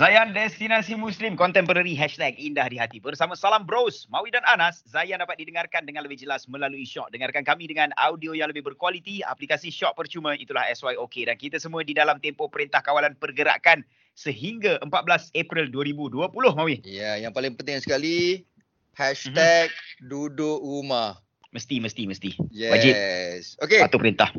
Zayan Destinasi Muslim Contemporary Hashtag Indah di Hati. Bersama Salam Bros Mawi dan Anas Zayan dapat didengarkan dengan lebih jelas melalui Shock Dengarkan kami dengan audio yang lebih berkualiti Aplikasi Shock percuma. Itulah SYOK Dan kita semua di dalam tempoh Perintah Kawalan Pergerakan Sehingga 14 April 2020 Mawi. Ya, yang paling penting sekali Hashtag mm-hmm. duduk rumah. Mesti, mesti, mesti. Yes. Wajib. Okay Patuh perintah.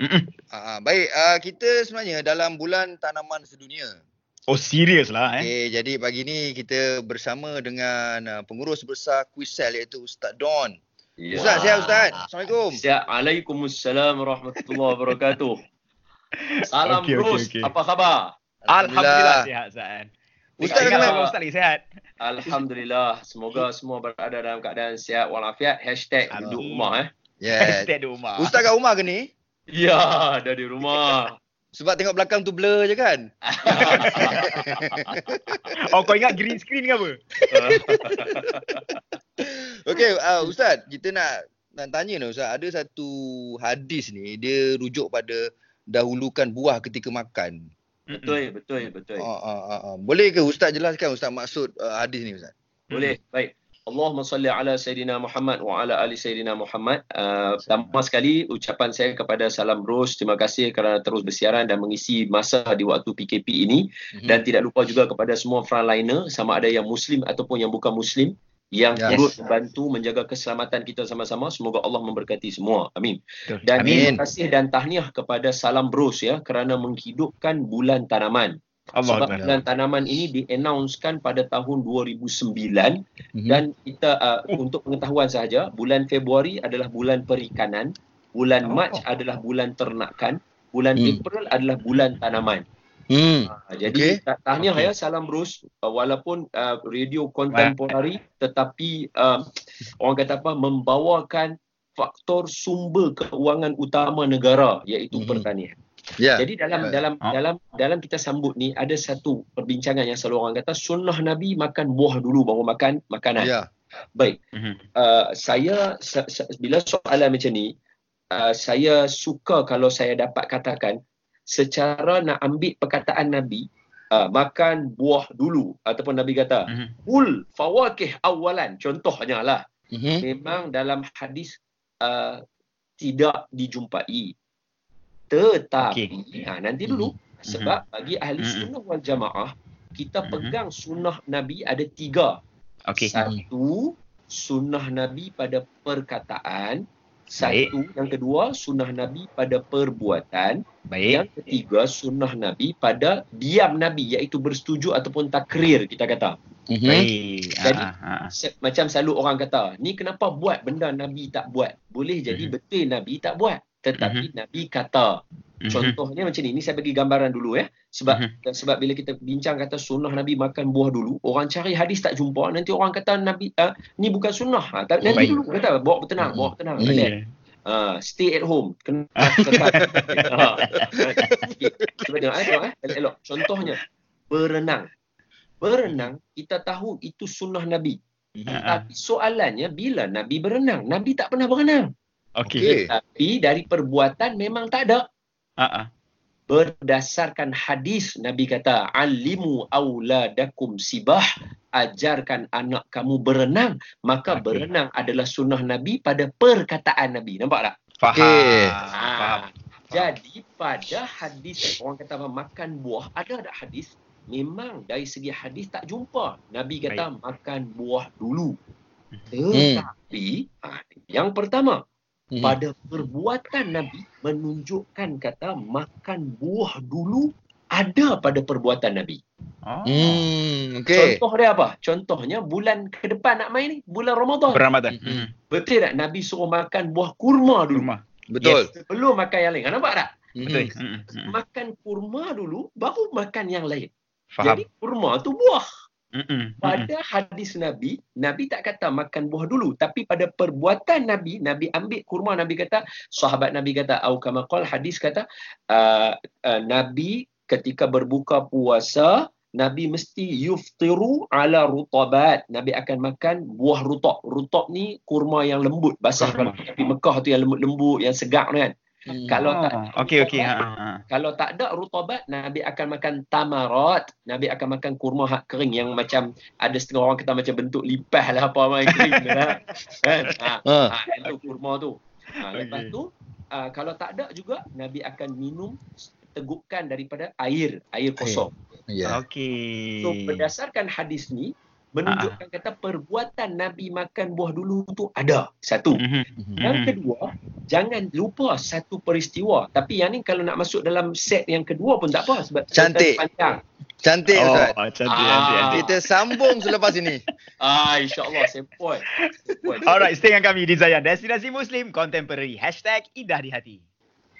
Uh, Baik, uh, kita sebenarnya dalam bulan tanaman sedunia Oh serius lah eh Okay, jadi pagi ni kita bersama dengan uh, pengurus besar Quizzel iaitu Ustaz Don. Ya. Ustaz, sihat Ustaz? Assalamualaikum. Siap. Waalaikumsalam warahmatullahi wabarakatuh. Salam okey, bros. okey. Apa khabar? Alhamdulillah sihat Zayan Ustaz sama Ustaz lagi sihat Alhamdulillah. Semoga semua berada dalam keadaan sihat walafiat. Hashtag duduk rumah eh. Yes. Hashtag di rumah Ustaz kat rumah ke ni? Ya, ada di rumah. Sebab tengok belakang tu blur je kan? Oh kau ingat green screen ke apa Okey, uh, Ustaz, kita nak nak tanya ni Ustaz, ada satu hadis ni dia rujuk pada dahulukan buah ketika makan. betul, betul, betul. Uh, uh, uh, uh. Boleh ke Ustaz jelaskan Ustaz maksud uh, hadis ni Ustaz? Boleh. Baik. Allahumma salli ala Sayyidina Muhammad wa ala ali Sayyidina Muhammad. Uh, pertama sekali ucapan saya kepada Salam Bros. Terima kasih kerana terus bersiaran dan mengisi masa di waktu PKP ini. Mhm. Dan tidak lupa juga kepada semua frontliner sama ada yang Muslim ataupun yang bukan Muslim yang Yes. turut membantu menjaga keselamatan kita sama-sama. Semoga Allah memberkati semua. Amin. Dan Amin. terima kasih dan tahniah kepada Salam Bros ya kerana menghidupkan bulan tanaman. Allah Sebab bulan tanaman ini di-announcekan pada tahun 2009 Mhm. dan kita uh, untuk pengetahuan sahaja bulan Februari adalah bulan perikanan, bulan Oh. Mac adalah bulan ternakan, bulan Hmm. April adalah bulan tanaman. Hmm. Uh, jadi okay. tahniah Okey. ya salam bros uh, walaupun uh, radio kontemporari tetapi uh, orang kata apa membawakan faktor sumber keuangan utama negara iaitu Mhm. pertanian. Ya. Jadi dalam Baik. dalam Ah. dalam dalam kita sambut ni ada satu perbincangan yang selalu orang kata sunnah Nabi makan buah dulu baru makan makanan. Ya. Baik. Mhm. Uh, saya sa, sa, bila soalan macam ni uh, saya suka kalau saya dapat katakan secara nak ambil perkataan Nabi uh, makan buah dulu ataupun Nabi kata Mhm. kul fawakih awalan contohnya lah Mhm. memang dalam hadis uh, tidak dijumpai tetapi ha, nanti dulu sebab bagi ahli Mhm. sunnah wal jamaah kita Mhm. pegang sunnah Nabi ada tiga. Okey. Satu sunnah Nabi pada perkataan. Satu yang kedua sunnah Nabi pada perbuatan. Yang Baik ketiga sunnah Nabi pada diam Nabi iaitu bersetuju ataupun takrir kita kata. Mhm. Baik. Jadi- Ah, ah, ah. Se- macam selalu orang kata ni kenapa buat benda Nabi tak buat? Boleh jadi Mhm. betul Nabi tak buat tetapi Nabi kata Mhm. contohnya macam ni ni saya bagi gambaran dulu ya sebab Mhm. sebab bila kita bincang kata sunnah Nabi makan buah dulu orang cari hadis tak jumpa nanti orang kata Nabi uh, ni bukan sunnah ha, tak- nanti Baik. dulu kata bawa bertenang Mhm. bawa bertenang Mhm. relax. Ah, stay at home kena tetap ha. cuba tengok eh, tengok eh elok contohnya berenang berenang kita tahu itu sunnah Nabi. Ah, ah. tapi soalannya bila Nabi berenang Nabi tak pernah berenang Okey. Okey. tapi dari perbuatan memang tak ada. Ah, ah. berdasarkan hadis Nabi kata alimu auladakum sibah ajarkan anak kamu berenang. Maka Okey. berenang adalah sunnah Nabi pada perkataan Nabi. Nampak tak? Faham. Okey. Faham. Ah, jadi pada hadis orang kata apa, makan buah ada ada hadis? Memang dari segi hadis tak jumpa. Nabi kata makan buah dulu. Tetapi ah, yang pertama Mhm. pada perbuatan Nabi menunjukkan kata makan buah dulu ada pada perbuatan Nabi. Oh. Hmm, okey. Contoh dia apa? Contohnya bulan ke depan nak main ni, bulan Ramadan. Berramadan Mhm. Mhm. Betul tak Nabi suruh makan buah kurma dulu? Rumah Betul. Sebelum makan yang lain. Nampak tak? Betul Mhm. Mhm. Mhm. Makan kurma dulu baru makan yang lain. Faham Jadi kurma tu buah. Mhm. Pada hadis Nabi, Nabi tak kata makan buah dulu, tapi pada perbuatan Nabi, Nabi ambil kurma, Nabi kata, sahabat Nabi kata, au kama qala hadis kata, uh, uh, Nabi ketika berbuka puasa, Nabi mesti yuftiru ala rutabat. Nabi akan makan buah rutab. Rutab ni kurma yang lembut, basah kalau di Mekah tu yang lembut-lembut, yang segar tu kan. Hmm. Kalau tak Oh, okey okey. Ha, ha. kalau tak ada rutabat, Nabi akan makan tamarat. Nabi akan makan kurma hak kering yang macam ada setengah orang kata macam bentuk lipas lah apa main kering lah. Kan? Ha, Ha. ha, itu kurma tu. Ha, lepas tu uh, kalau tak ada juga Nabi akan minum tegukan daripada air, air kosong. Ya. Okey. So berdasarkan hadis ni menunjukkan kata perbuatan Nabi makan buah dulu tu ada. Satu. Mhm. Mhm. Yang Hmm. kedua, jangan lupa satu peristiwa. Tapi yang ni kalau nak masuk dalam set yang kedua pun tak apa sebab Cantik. panjang. Cantik Oh, Ustaz. cantik Ah. cantik cantik. Kita sambung selepas ini. Ah insya-Allah sempoi. Sempoi. Alright, stay dengan kami di Zayan Destinasi Muslim Contemporary Hashtag Indah di Hati.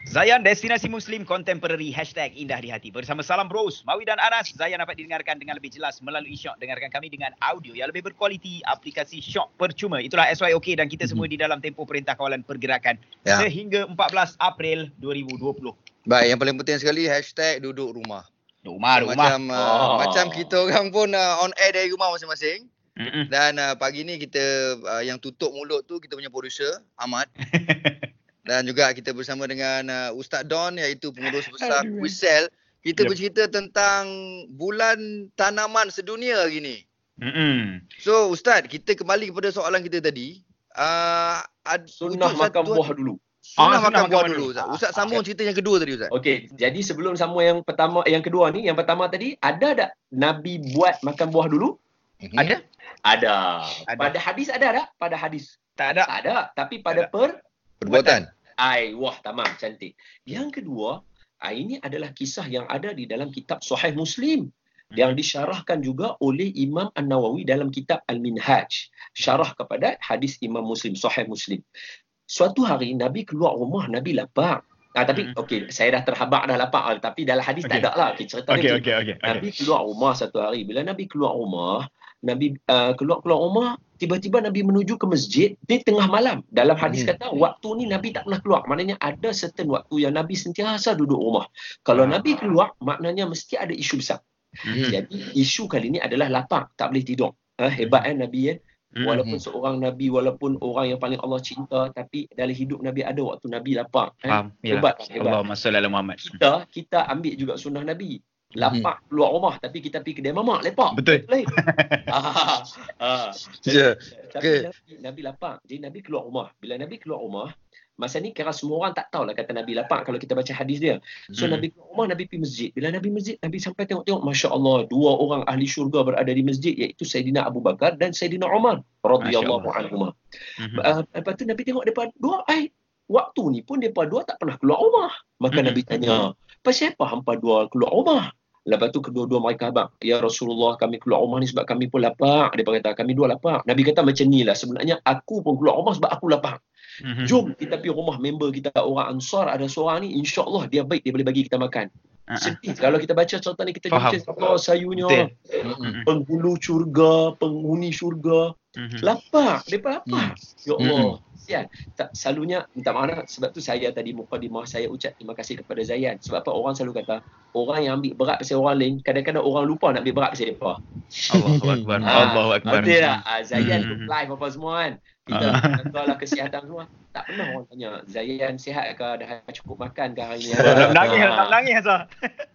Zayan Destinasi Muslim Contemporary Hashtag Indah di Hati. Bersama Salam Bros, Mawi dan Anas, Zayan dapat didengarkan dengan lebih jelas melalui Shock. Dengarkan kami dengan audio yang lebih berkualiti, aplikasi Shock percuma. Itulah SYOK dan kita semua di dalam tempoh Perintah Kawalan Pergerakan Ya. sehingga 14 April 2020. Baik, yang paling penting sekali hashtag duduk rumah. Rumah, rumah. Macam uh, Oh. macam kita orang pun uh, on air dari rumah masing-masing. Mm-mm. Dan uh, pagi ni kita uh, yang tutup mulut tu kita punya producer Ahmad. Dan juga kita bersama dengan uh, Ustaz Don iaitu pengurus besar. Quizzel. Kita Yep. bercerita tentang bulan tanaman sedunia hari ni. Mm-mm. So Ustaz, kita kembali kepada soalan kita tadi. Uh, ad, Sunnah makan satu- buah dulu. Sunnah Ah, makan sunnah buah makan dulu dulu. Ustaz. Ustaz sambung cerita yang kedua tadi Ustaz. Okey, jadi sebelum sama yang pertama yang kedua ni, yang pertama tadi ada tak Nabi buat makan buah dulu? Mhm. Ada? Ada. Ada. Pada hadis ada tak? Pada hadis. Tak ada. Tak ada, tapi pada Ada. per Perbuatan. Ai wah tamam cantik. Yang kedua, ini adalah kisah yang ada di dalam kitab Sahih Muslim yang disyarahkan juga oleh Imam An-Nawawi dalam kitab Al-Minhaj. Syarah kepada hadis Imam Muslim, Sahih Muslim. Suatu hari Nabi keluar rumah, Nabi lapar. Ah, tapi Hmm. okey, saya dah terhabak dah lapar ah, tapi dalam hadis tak Okey. ada lah. Okay, cerita Okey dia okey okey. Nabi keluar rumah satu hari. Bila Nabi keluar rumah, Nabi uh, keluar-keluar rumah, tiba-tiba Nabi menuju ke masjid di tengah malam. Dalam hadis Hmm. kata, waktu ni Nabi tak pernah keluar. Maknanya ada certain waktu yang Nabi sentiasa duduk rumah. Kalau Ah. Nabi keluar, maknanya mesti ada isu besar. Mhm. Jadi, isu kali ni adalah lapar. Tak boleh tidur. Ha, hebat kan Nabi kan? Mhm. Walaupun seorang Nabi, walaupun orang yang paling Allah cinta, tapi dalam hidup Nabi ada waktu Nabi lapar. Faham. Hebat, hebat. Ala Muhammad. Kita, kita ambil juga sunnah Nabi. Lapar keluar rumah tapi kita pergi kedai mamak lepak. Betul. Lain. ah, ah. Ya. Tapi Okey. Nabi, Nabi lapar. Jadi Nabi keluar rumah. Bila Nabi keluar rumah, masa ni kira semua orang tak tahulah kata Nabi lapar kalau kita baca hadis dia. So Hmm. Nabi keluar rumah, Nabi pergi masjid. Bila Nabi masjid, Nabi sampai tengok-tengok, Masya Allah, dua orang ahli syurga berada di masjid iaitu Sayyidina Abu Bakar dan Sayyidina Umar. radhiyallahu anhuma. Mhm. Uh, lepas tu Nabi tengok depan dua ai waktu ni pun depa dua tak pernah keluar rumah. Maka Mhm. Nabi tanya, "Pasal apa hampa dua keluar rumah?" Lepas tu kedua-dua mereka abang, "Ya Rasulullah, kami keluar rumah ni sebab kami pun lapar." Dia kata, "Kami dua lapar." Nabi kata macam ni lah, sebenarnya aku pun keluar rumah sebab aku lapar. Mhm. Jom kita pergi rumah member kita orang Ansar ada seorang ni insya-Allah dia baik dia boleh bagi kita makan. Ah, ah. Sedih kalau kita baca cerita ni kita jumpa Allah sayunya Betul. Mhm. penghulu syurga, penghuni syurga, Mhm. lapar, depa lapar. Ya Hmm. Allah. Sian. Tak selalunya minta maaf sebab tu saya tadi mukadimah saya ucap terima kasih kepada Zayan. Sebab apa orang selalu kata orang yang ambil berat pasal orang lain kadang-kadang orang lupa nak ambil berat pasal depa. Allahu akbar. Ah, Allahu akbar. Betul tak? Ah, Zayan Hmm. tu live apa semua kan. Kita Ah. contohlah kesihatan semua. Tak pernah orang tanya Zayan sihat ke dah cukup makan ke hari ni. Nangis, Ah. nak nangis Azhar.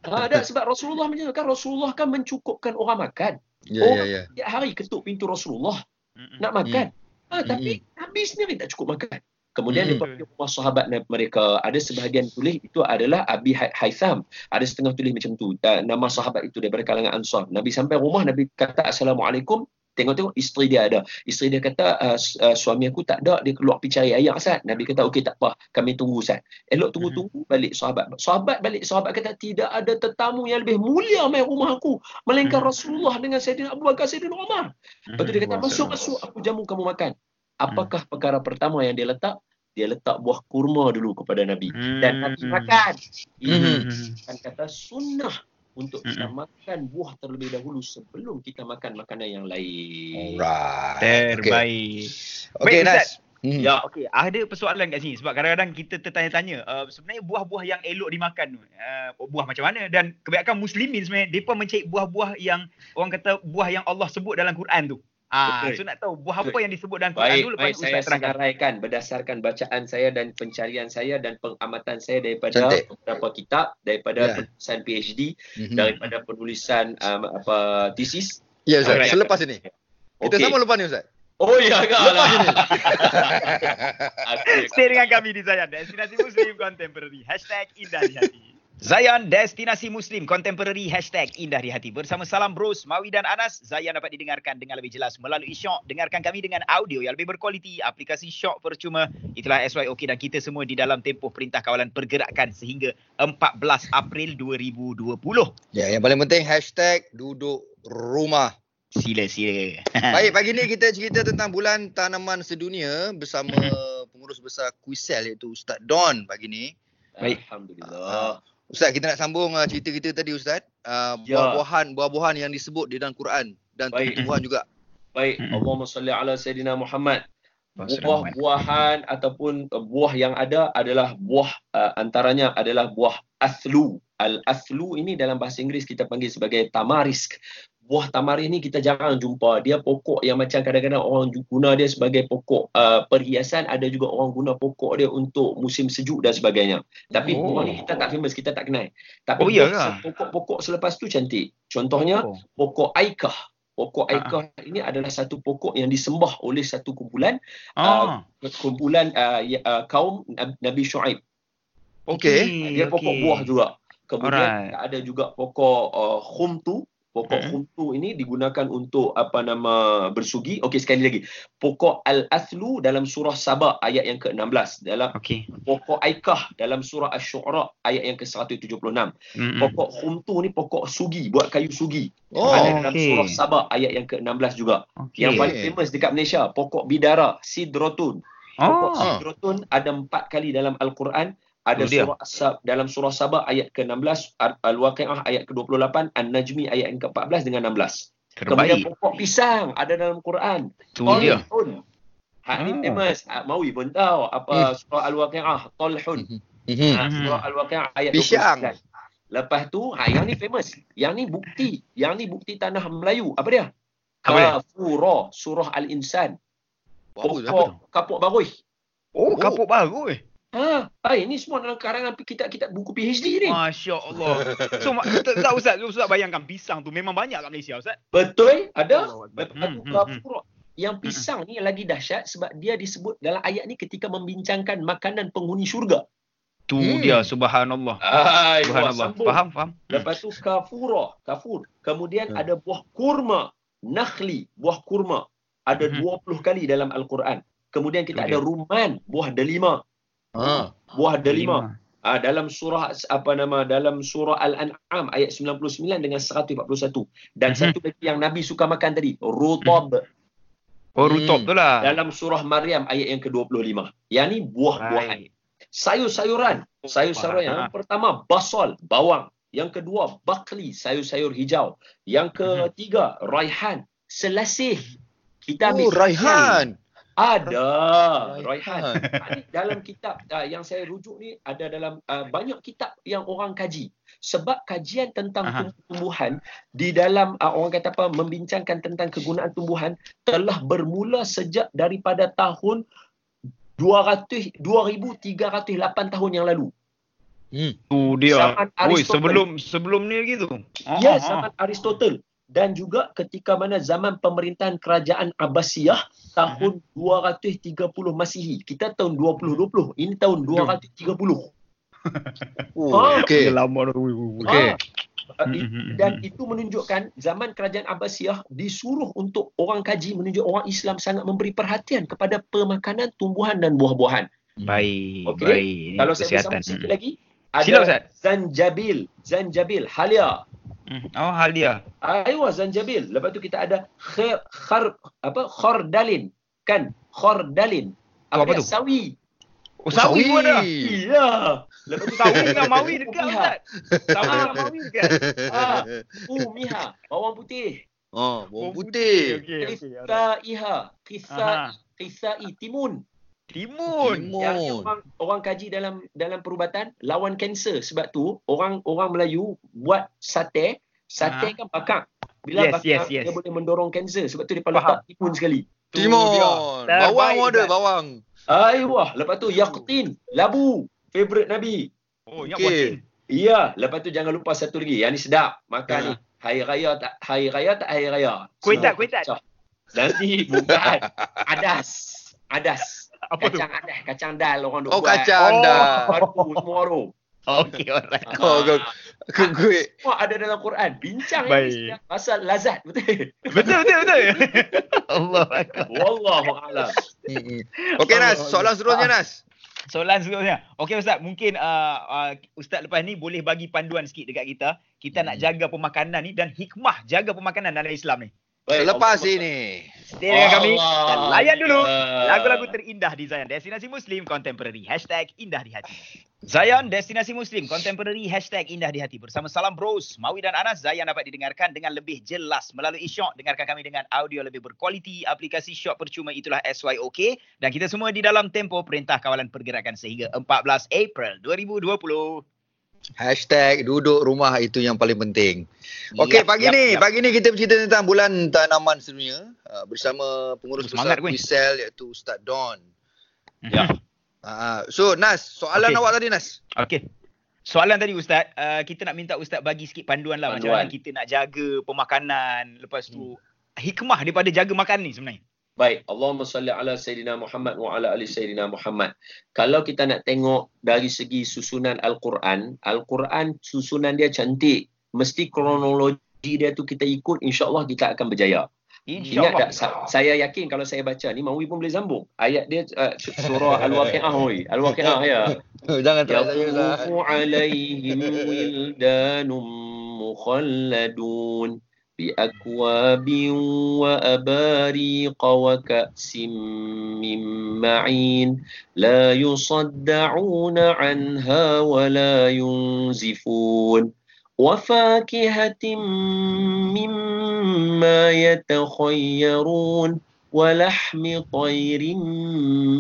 Ha, ada sebab Rasulullah macam tu kan Rasulullah kan mencukupkan orang makan. Ya, ya, ya. Tiap hari ketuk pintu Rasulullah Mhm. nak makan. Ha, tapi Nabi sendiri tak cukup makan. Kemudian dia pergi rumah sahabat mereka. Ada sebahagian tulis itu adalah Abi Haytham. Ada setengah tulis macam tu. Uh, nama sahabat itu daripada kalangan Ansar. Nabi sampai rumah, Nabi kata Assalamualaikum. Tengok-tengok isteri dia ada. Isteri dia kata uh, uh, suami aku tak ada. Dia keluar pergi cari air Ustaz. Nabi kata okey tak apa. Kami tunggu Ustaz. Elok tunggu-tunggu balik sahabat. Sahabat balik. Sahabat kata tidak ada tetamu yang lebih mulia main rumah aku. Melainkan Hmm. Rasulullah dengan Sayyidina Abu Bakar, Sayyidina Umar. Lepas tu dia kata, Mhm. masuk, masuk, aku jamu kamu makan. Apakah perkara pertama yang dia letak? Dia letak buah kurma dulu kepada Nabi. Dan Nabi makan. Ini Mhm. kan kata sunnah untuk kita Mhm. makan buah terlebih dahulu sebelum kita makan makanan yang lain. Alright. Okay. Terbaik. Okay, Baik, Nas. Hmm. Ya, okey. Ada persoalan kat sini sebab kadang-kadang kita tertanya-tanya uh, sebenarnya buah-buah yang elok dimakan tu uh, buah macam mana dan kebanyakan muslimin sebenarnya depa mencari buah-buah yang orang kata buah yang Allah sebut dalam Quran tu. Ah, Betul. so nak tahu buah apa Betul. yang disebut dalam Quran Baik, dulu lepas baik saya Ustaz terangkan. senaraikan berdasarkan bacaan saya dan pencarian saya dan pengamatan saya daripada Cantik. beberapa kitab, daripada Ya. penulisan PhD, Mhm. daripada penulisan um, apa tesis. Ya Ustaz, Alright. selepas ini. Kita Okey. sama lepas ni Ustaz. Oh ya ke? Lepas ini. Okey. Stay dengan kami di Zayan, Destinasi Muslim Contemporary. Hashtag Indah di Hati. Zayan, Destinasi Muslim Contemporary. Hashtag Indah di Hati. Bersama Salam Bros, Mawi dan Anas. Zayan dapat didengarkan dengan lebih jelas melalui Shock. Dengarkan kami dengan audio yang lebih berkualiti. Aplikasi Shock percuma. Itulah SYOK dan kita semua di dalam tempoh Perintah Kawalan Pergerakan sehingga 14 April 2020. Ya, yang paling penting hashtag duduk rumah. Sila, sila. Baik, pagi ni kita cerita tentang bulan tanaman sedunia bersama pengurus besar Kuisel iaitu Ustaz Don pagi ni. Baik. Alhamdulillah. Ustaz, kita nak sambung uh, cerita kita tadi Ustaz. Uh, Ya. buah-buahan, buah-buahan yang disebut di dalam Quran dan Baik. tumbuhan juga. Baik, Mm-mm. Allahumma salli ala Sayyidina Muhammad. Buah-buahan ataupun uh, buah yang ada adalah buah uh, antaranya adalah buah athlu. Al-athlu ini dalam bahasa Inggeris kita panggil sebagai tamarisk. Buah tamaris ni kita jarang jumpa. Dia pokok yang macam kadang-kadang orang guna dia sebagai pokok uh, perhiasan. Ada juga orang guna pokok dia untuk musim sejuk dan sebagainya. Tapi Oh. buah ni kita tak famous, kita tak kenal. Tapi Oh, pokok-pokok selepas tu cantik. Contohnya Oh. pokok aikah. Pokok Ah, aikah ini adalah satu pokok yang disembah oleh satu kumpulan Ah. kumpulan uh, ya- uh, kaum Nab- Nabi Shu'aib. Okey. Dia pokok buah juga. Kemudian Alright. ada juga pokok uh, khumtu. Pokok Mhm. khumtu ini digunakan untuk apa nama bersugi. Okey sekali lagi. Pokok al-athlu dalam surah Sabah ayat yang ke-16. Dalam Okey. pokok aikah dalam surah Asy-Syu'ara ayat yang ke-176. Mm-mm. Pokok khumtu ni pokok sugi, buat kayu sugi. Oh, ada dalam okey. surah Sabah ayat yang ke-16 juga. Okey. Yang paling famous dekat Malaysia, pokok bidara, sidrotun. Pokok Oh. sidrotun ada empat kali dalam Al-Quran. Ada dia. surah As- dalam surah Sabah ayat ke-16, Al- Al-Waqi'ah ayat ke-28, An-Najmi ayat yang ke-14 dengan 16. Kemudian Terbaik. pokok pisang ada dalam Quran. Dia. Tolhun. Ha ni Ah. famous. Ha, Mawi pun tahu apa surah Al-Waqi'ah, Tolhun. Mhm. Ha, Mhm. surah Al-Waqi'ah ayat Pisang. 29. Lepas tu, ha, yang ni famous. Yang ni bukti. Yang ni bukti tanah Melayu. Apa dia? Apa dia? Kafura, surah Al-Insan. Pokok kapuk barui. Oh, Oh. kapuk baru eh. Ha, ay, ini semua dalam karangan kitab-kitab buku PhD ni. Masya Allah. So, tak, tak Ustaz, Ustaz bayangkan pisang tu memang banyak kat Malaysia Ustaz. Betul? Ada? Hmm, hmm, kafura. Yang pisang ni lagi dahsyat sebab dia disebut dalam ayat ni ketika membincangkan makanan penghuni syurga. Tu Hmm. dia, subhanallah. Ay, Subhanallah. sambung. Faham, faham. Hmm. Lepas tu kafura, kafur. Kemudian Hmm. ada buah kurma, nakhli, buah kurma. Ada Mhm. 20 kali dalam Al-Quran. Kemudian kita Tu ada dia. rumman, buah delima. Ha. Buah delima. Ah, dalam surah apa nama dalam surah Al-An'am ayat 99 dengan 141 dan Mhm. satu lagi yang Nabi suka makan tadi rutab Oh, rutop Hmm. tu lah. dalam surah Maryam ayat yang ke-25 yang ni buah-buahan sayur-sayuran sayur-sayuran Faham. yang pertama basal bawang yang kedua bakli sayur-sayur hijau yang ketiga raihan selasih kita ambil Oh, Raihan. Ada Raihan. Ha, ni dalam kitab uh, yang saya rujuk ni ada dalam uh, banyak kitab yang orang kaji sebab kajian tentang Aha. tumbuhan di dalam uh, orang kata apa membincangkan tentang kegunaan tumbuhan telah bermula sejak daripada tahun 200 2308 tahun yang lalu Hmm. Tu dia. Oi, Aristotle. sebelum sebelum ni lagi tu. Ah, ya ah, zaman Aristotle dan juga ketika mana zaman pemerintahan kerajaan Abbasiyah tahun 230 Masihi kita tahun 2020 ini tahun 230 Oh, Ah. okey. Lama tu. Okey. Ah, Hmm, i- hmm, hmm, dan itu menunjukkan zaman kerajaan Abbasiyah disuruh untuk orang kaji menunjuk orang Islam sangat memberi perhatian kepada pemakanan tumbuhan dan buah-buahan. Baik, Okey. baik. Kalau saya kesihatan. bersama sikit lagi Sila ada Ustaz. zanjabil, zanjabil, halia. Hmm. Oh, hal dia. Aywa zanjabil. Lepas tu kita ada khir, khar apa khordalin. Kan? Khordalin. Apa dia? tu? Sawi. Oh, sawi pun ada. Iya. Lepas tu Sawi dengan mawi dekat. Ustaz. Sawi dengan mawi dekat. Ah, umiha, bawang putih. Oh, bawang putih. Qithaiha, qitha, Aha. qithai timun. Timun. Timun. Yang ni orang orang kaji dalam dalam perubatan lawan kanser. Sebab tu orang orang Melayu buat sate, sate Ah. kan bakar. Bila Yes, bakar, yes, yes. dia boleh mendorong kanser. Sebab tu dia Faham. letak timun sekali. Timun. dia. Bawang ada, Ustaz. bawang. Ai wah, lepas tu yaqtin, labu, favorite Nabi. Oh, okay. Iya, lepas tu jangan lupa satu lagi. Yang ni sedap. Makan Ha. ni. Hari raya tak hari raya tak hari raya. Kuih Semua tak, kuih tak? pecah. Nanti bukan. Adas. Adas. Apa tu? Kacang adas, kacang dal orang duk Oh, buat. kacang Oh. dah. Baru semua tu. Okey, alright. Kau- kau- Ke kuih. Semua ada dalam Quran. Bincang Baik. ni pasal lazat. Betul? Betul, betul, betul. Allah Akbar. Wallahu a'lam. Okey Nas, soalan seterusnya Nas. Soalan seterusnya. Okey Ustaz, mungkin uh, uh, Ustaz lepas ni boleh bagi panduan sikit dekat kita. Kita nak Hmm. jaga pemakanan ni dan hikmah jaga pemakanan dalam Islam ni. Baik, Selepas Allah- ini. Stay dengan kami. Dan layan dulu lagu-lagu terindah di Zayan Destinasi Muslim Contemporary. Hashtag indah di hati. Zayan Destinasi Muslim Contemporary. Hashtag indah di hati. Bersama Salam Bros, Mawi dan Anas. Zayan dapat didengarkan dengan lebih jelas melalui Syok. Dengarkan kami dengan audio lebih berkualiti. Aplikasi Syok percuma itulah SYOK. Dan kita semua di dalam tempo Perintah Kawalan Pergerakan sehingga 14 April 2020. Hashtag duduk rumah itu yang paling penting. Okey, Yap, pagi yap, ni, yap. pagi ni kita bercerita tentang bulan tanaman sedunia uh, bersama pengurus Semangat, besar. Pisel iaitu Ustaz Don. Ya. Uh, so Nas, soalan Okey. awak tadi Nas. Okey. Soalan tadi Ustaz, uh, kita nak minta Ustaz bagi sikit panduan lah macam Panduan. mana kita nak jaga pemakanan. Lepas tu hikmah daripada jaga makan ni sebenarnya. Baik, Allahumma salli ala Sayyidina Muhammad wa ala ali Sayyidina Muhammad. Kalau kita nak tengok dari segi susunan Al-Quran, Al-Quran susunan dia cantik. Mesti kronologi dia tu kita ikut, insyaAllah kita akan berjaya. Ingat tak? Saya yakin kalau saya baca ni, Mawi pun boleh sambung. Ayat dia uh, surah Al-Waqi'ah, Al-Waqi'ah, ya. Jangan terasa saya lah. alaihim wildanum mukhaladun. بأكواب وأباريق وكأس من معين لا يصدعون عنها ولا ينزفون وفاكهة مما يتخيرون ولحم طير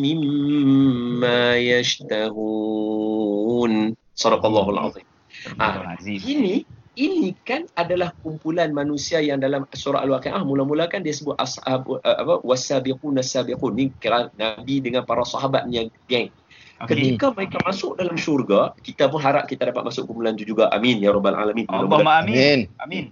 مما يشتهون. صدق الله العظيم. Ah, ini ini kan adalah kumpulan manusia yang dalam surah Al-Waqiah mula-mula kan dia sebut ashab uh, apa wasabiqun sabiqun ni kira nabi dengan para sahabat yang geng ketika mereka masuk dalam syurga kita pun harap kita dapat masuk kumpulan tu juga amin ya rabbal alamin. Allahumma amin. Amin. Amin.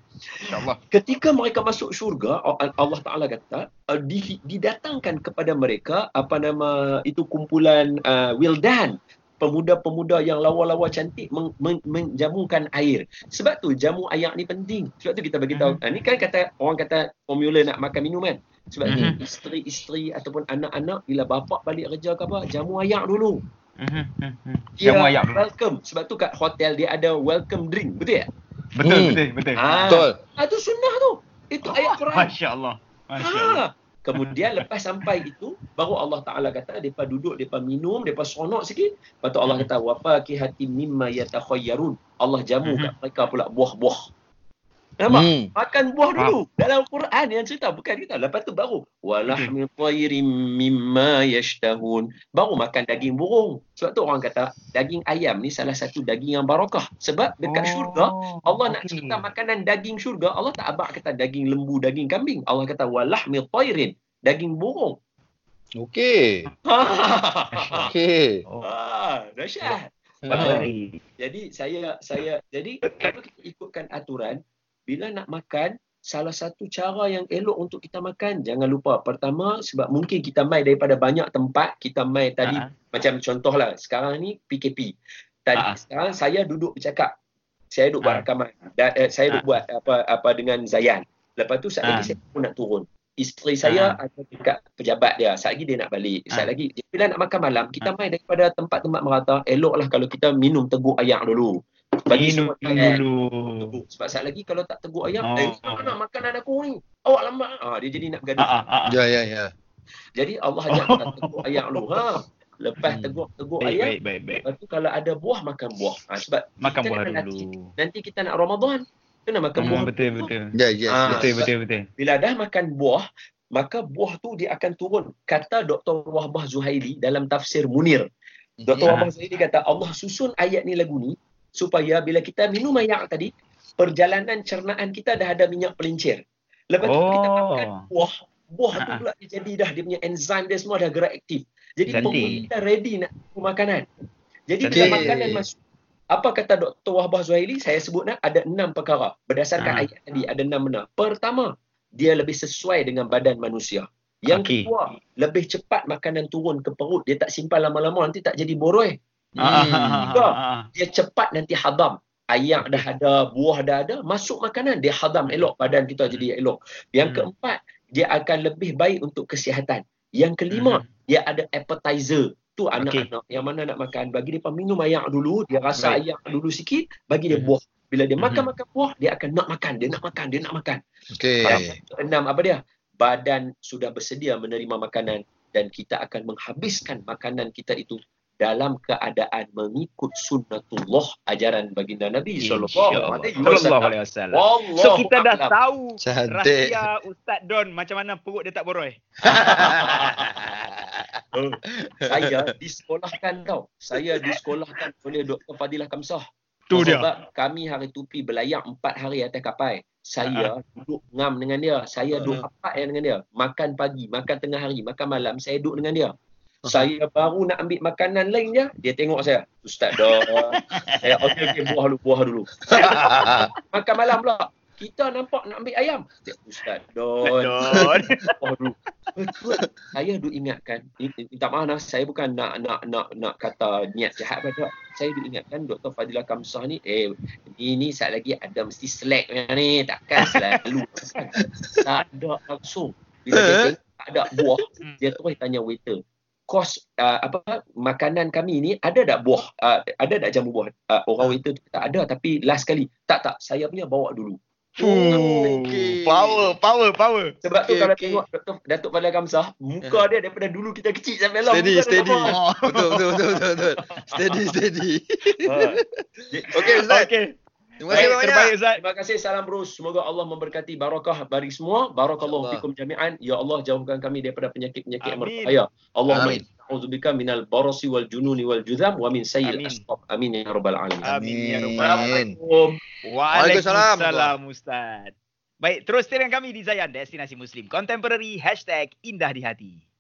InsyaAllah. ketika mereka masuk syurga Allah Taala kata uh, di, didatangkan kepada mereka apa nama itu kumpulan uh, wildan pemuda-pemuda yang lawa-lawa cantik meng, meng, menjamukan air. Sebab tu jamu air ni penting. Sebab tu kita bagi tahu. Mhm. Mm-hmm. Ni kan kata orang kata formula nak makan minum kan. Sebab Mhm. tu isteri-isteri ataupun anak-anak bila bapak balik kerja ke apa, jamu air dulu. Mhm, mhm, mhm. Dia Jamu ayak dulu. welcome. Sebab tu kat hotel dia ada welcome drink. Betul tak? Betul, Hmm. betul, betul. Ah, Betul. ah, tu sunnah tu. Itu ayat Quran. Masya Allah. Masya Allah. Ha. Kemudian lepas sampai itu baru Allah Taala kata depa duduk depa minum depa seronok sikit. Lepas tu Allah kata wa fakihatin mimma yatakhayyarun Allah jamu kat mereka pula buah-buah Nampak? Hmm. Makan buah dulu dalam Quran yang cerita bukan kita. Lepas tu baru walahmi tayrin mimma yashtahun. Baru makan daging burung. Sebab tu orang kata daging ayam ni salah satu daging yang barakah. Sebab dekat syurga Allah nak cerita makanan daging syurga, Allah tak abak kata daging lembu, daging kambing. Allah kata walahmi tayrin, daging burung. Okey. Okey. Oh. ah, dahsyat. Ha. Jadi saya saya jadi kalau kita ikutkan aturan bila nak makan salah satu cara yang elok untuk kita makan jangan lupa pertama sebab mungkin kita mai daripada banyak tempat kita mai tadi Ah. macam contohlah sekarang ni PKP. Tadi Ah. sekarang saya duduk bercakap. Saya duduk buat Ah. rakaman. Dan, eh, saya duduk Ah. buat apa apa dengan Zayan. Lepas tu saat Ah. lagi saya pun nak turun. Isteri saya ada dekat pejabat dia. Saat lagi dia nak balik. Saat Ah. lagi bila nak makan malam kita mai daripada tempat-tempat merata. Eloklah kalau kita minum teguk ayak dulu. Bagi Minum dulu. Sebab saat lagi kalau tak teguk ayam, Oh. eh mana makanan aku ni? Awak lambat. Ah dia jadi nak bergaduh. Ah, ah, ah. Ya ya ya. Jadi Allah ajak kita teguk ayam dulu. Ha. Lepas Hmm. teguk-teguk Baik, ayam, baik, baik, baik. lepas tu kalau ada buah makan buah. Ha, sebab Makan buah dulu. nanti kita nak Ramadan, kena makan buah. Hmm, betul, betul. Ya yes. Ah. yes. Betul, betul, betul. Bila dah makan buah, maka buah tu dia akan turun. Kata Dr. Wahbah Zuhaili dalam tafsir Munir. Dr. Mhm. Wahbah Zuhaili kata Allah susun ayat ni lagu ni supaya bila kita minum ayat tadi, perjalanan cernaan kita dah ada minyak pelincir. Lepas tu kita makan Oh. buah. Buah tu pula dia jadi dah dia punya enzim dia semua dah gerak aktif. Jadi perut kita ready nak makan makanan. Jadi Cantik. bila makanan masuk apa kata Dr. Wahbah Zuhaili? Saya sebut nak ada enam perkara. Berdasarkan Ha. ayat tadi ada enam benar. Pertama, dia lebih sesuai dengan badan manusia. Yang Okey. kedua, lebih cepat makanan turun ke perut. Dia tak simpan lama-lama nanti tak jadi boroi. Ah, Hmm. Tiga. Dia cepat nanti hadam. Ayak dah ada, buah dah ada, masuk makanan dia hadam elok badan kita jadi elok. Yang Hmm. keempat, dia akan lebih baik untuk kesihatan. Yang kelima, Mhm. dia ada appetizer. Tu anak-anak yang mana nak makan, bagi dia minum ayak dulu, dia rasa Baik. ayak dulu sikit, bagi dia Mhm. buah. Bila dia Mhm. makan-makan buah, dia akan nak makan, dia nak makan, dia nak makan. Okey. Yang keenam apa dia? Badan sudah bersedia menerima makanan dan kita akan menghabiskan makanan kita itu dalam keadaan mengikut sunnatullah ajaran baginda Nabi sallallahu InsyaAllah. alaihi wasallam. So kita dah a'lam. tahu Cantik. rahsia Ustaz Don macam mana perut dia tak boroi. Oh, saya disekolahkan tau. Saya disekolahkan oleh Dr. Fadilah Kamsah. Tu dia. Sebab kami hari tu pi belayak empat hari atas kapal. Saya duduk ngam dengan dia. Saya duduk rapat dengan dia. Makan pagi, makan tengah hari, makan malam. Saya duduk dengan dia. Saya baru nak ambil makanan lain dia. Dia tengok saya. Ustaz dah. saya okey okey buah dulu, buah dulu. Makan malam pula. Kita nampak nak ambil ayam. Ustaz Don. Buah dulu. Saya duk ingatkan, minta maaf lah, saya bukan nak nak nak nak kata niat jahat pada saya duk ingatkan Dr. Fadilah Kamsah ni eh ni ni saat lagi ada mesti slack ni takkan selalu tak ada langsung bila dia Eh? tengok tak ada buah Hmm. dia terus tanya waiter kos uh, apa makanan kami ni ada tak buah uh, ada tak jamu buah uh, orang waiter tu tak ada tapi last kali tak tak saya punya bawa dulu Okey. Power, power, power. sebab tu Okey, kalau okey. tengok Dr. Datuk Fadil Kamsah, muka dia daripada dulu kita kecil sampai lah. Steady, steady. Oh. Betul, betul, betul, betul, betul. Steady, steady. Ha. Okey, Ustaz. Okey. Terima kasih Baik, banyak. terbaik Ustaz. Terima kasih salam bros. Semoga Allah memberkati barakah bagi semua. Barakallahu fikum jami'an. Ya Allah jauhkan kami daripada penyakit-penyakit yang Amin. berbahaya. Allahumma Amin. a'udzubika minal barasi wal jununi wal juzam wa min sayyil asqam. Amin ya rabbal alamin. Amin ya rabbal Amin. Assalamualaikum. Waalaikumsalam. Waalaikumsalam Ustaz. Baik, terus dengan kami di Zayan Destinasi Muslim Contemporary Hashtag Indah di Hati.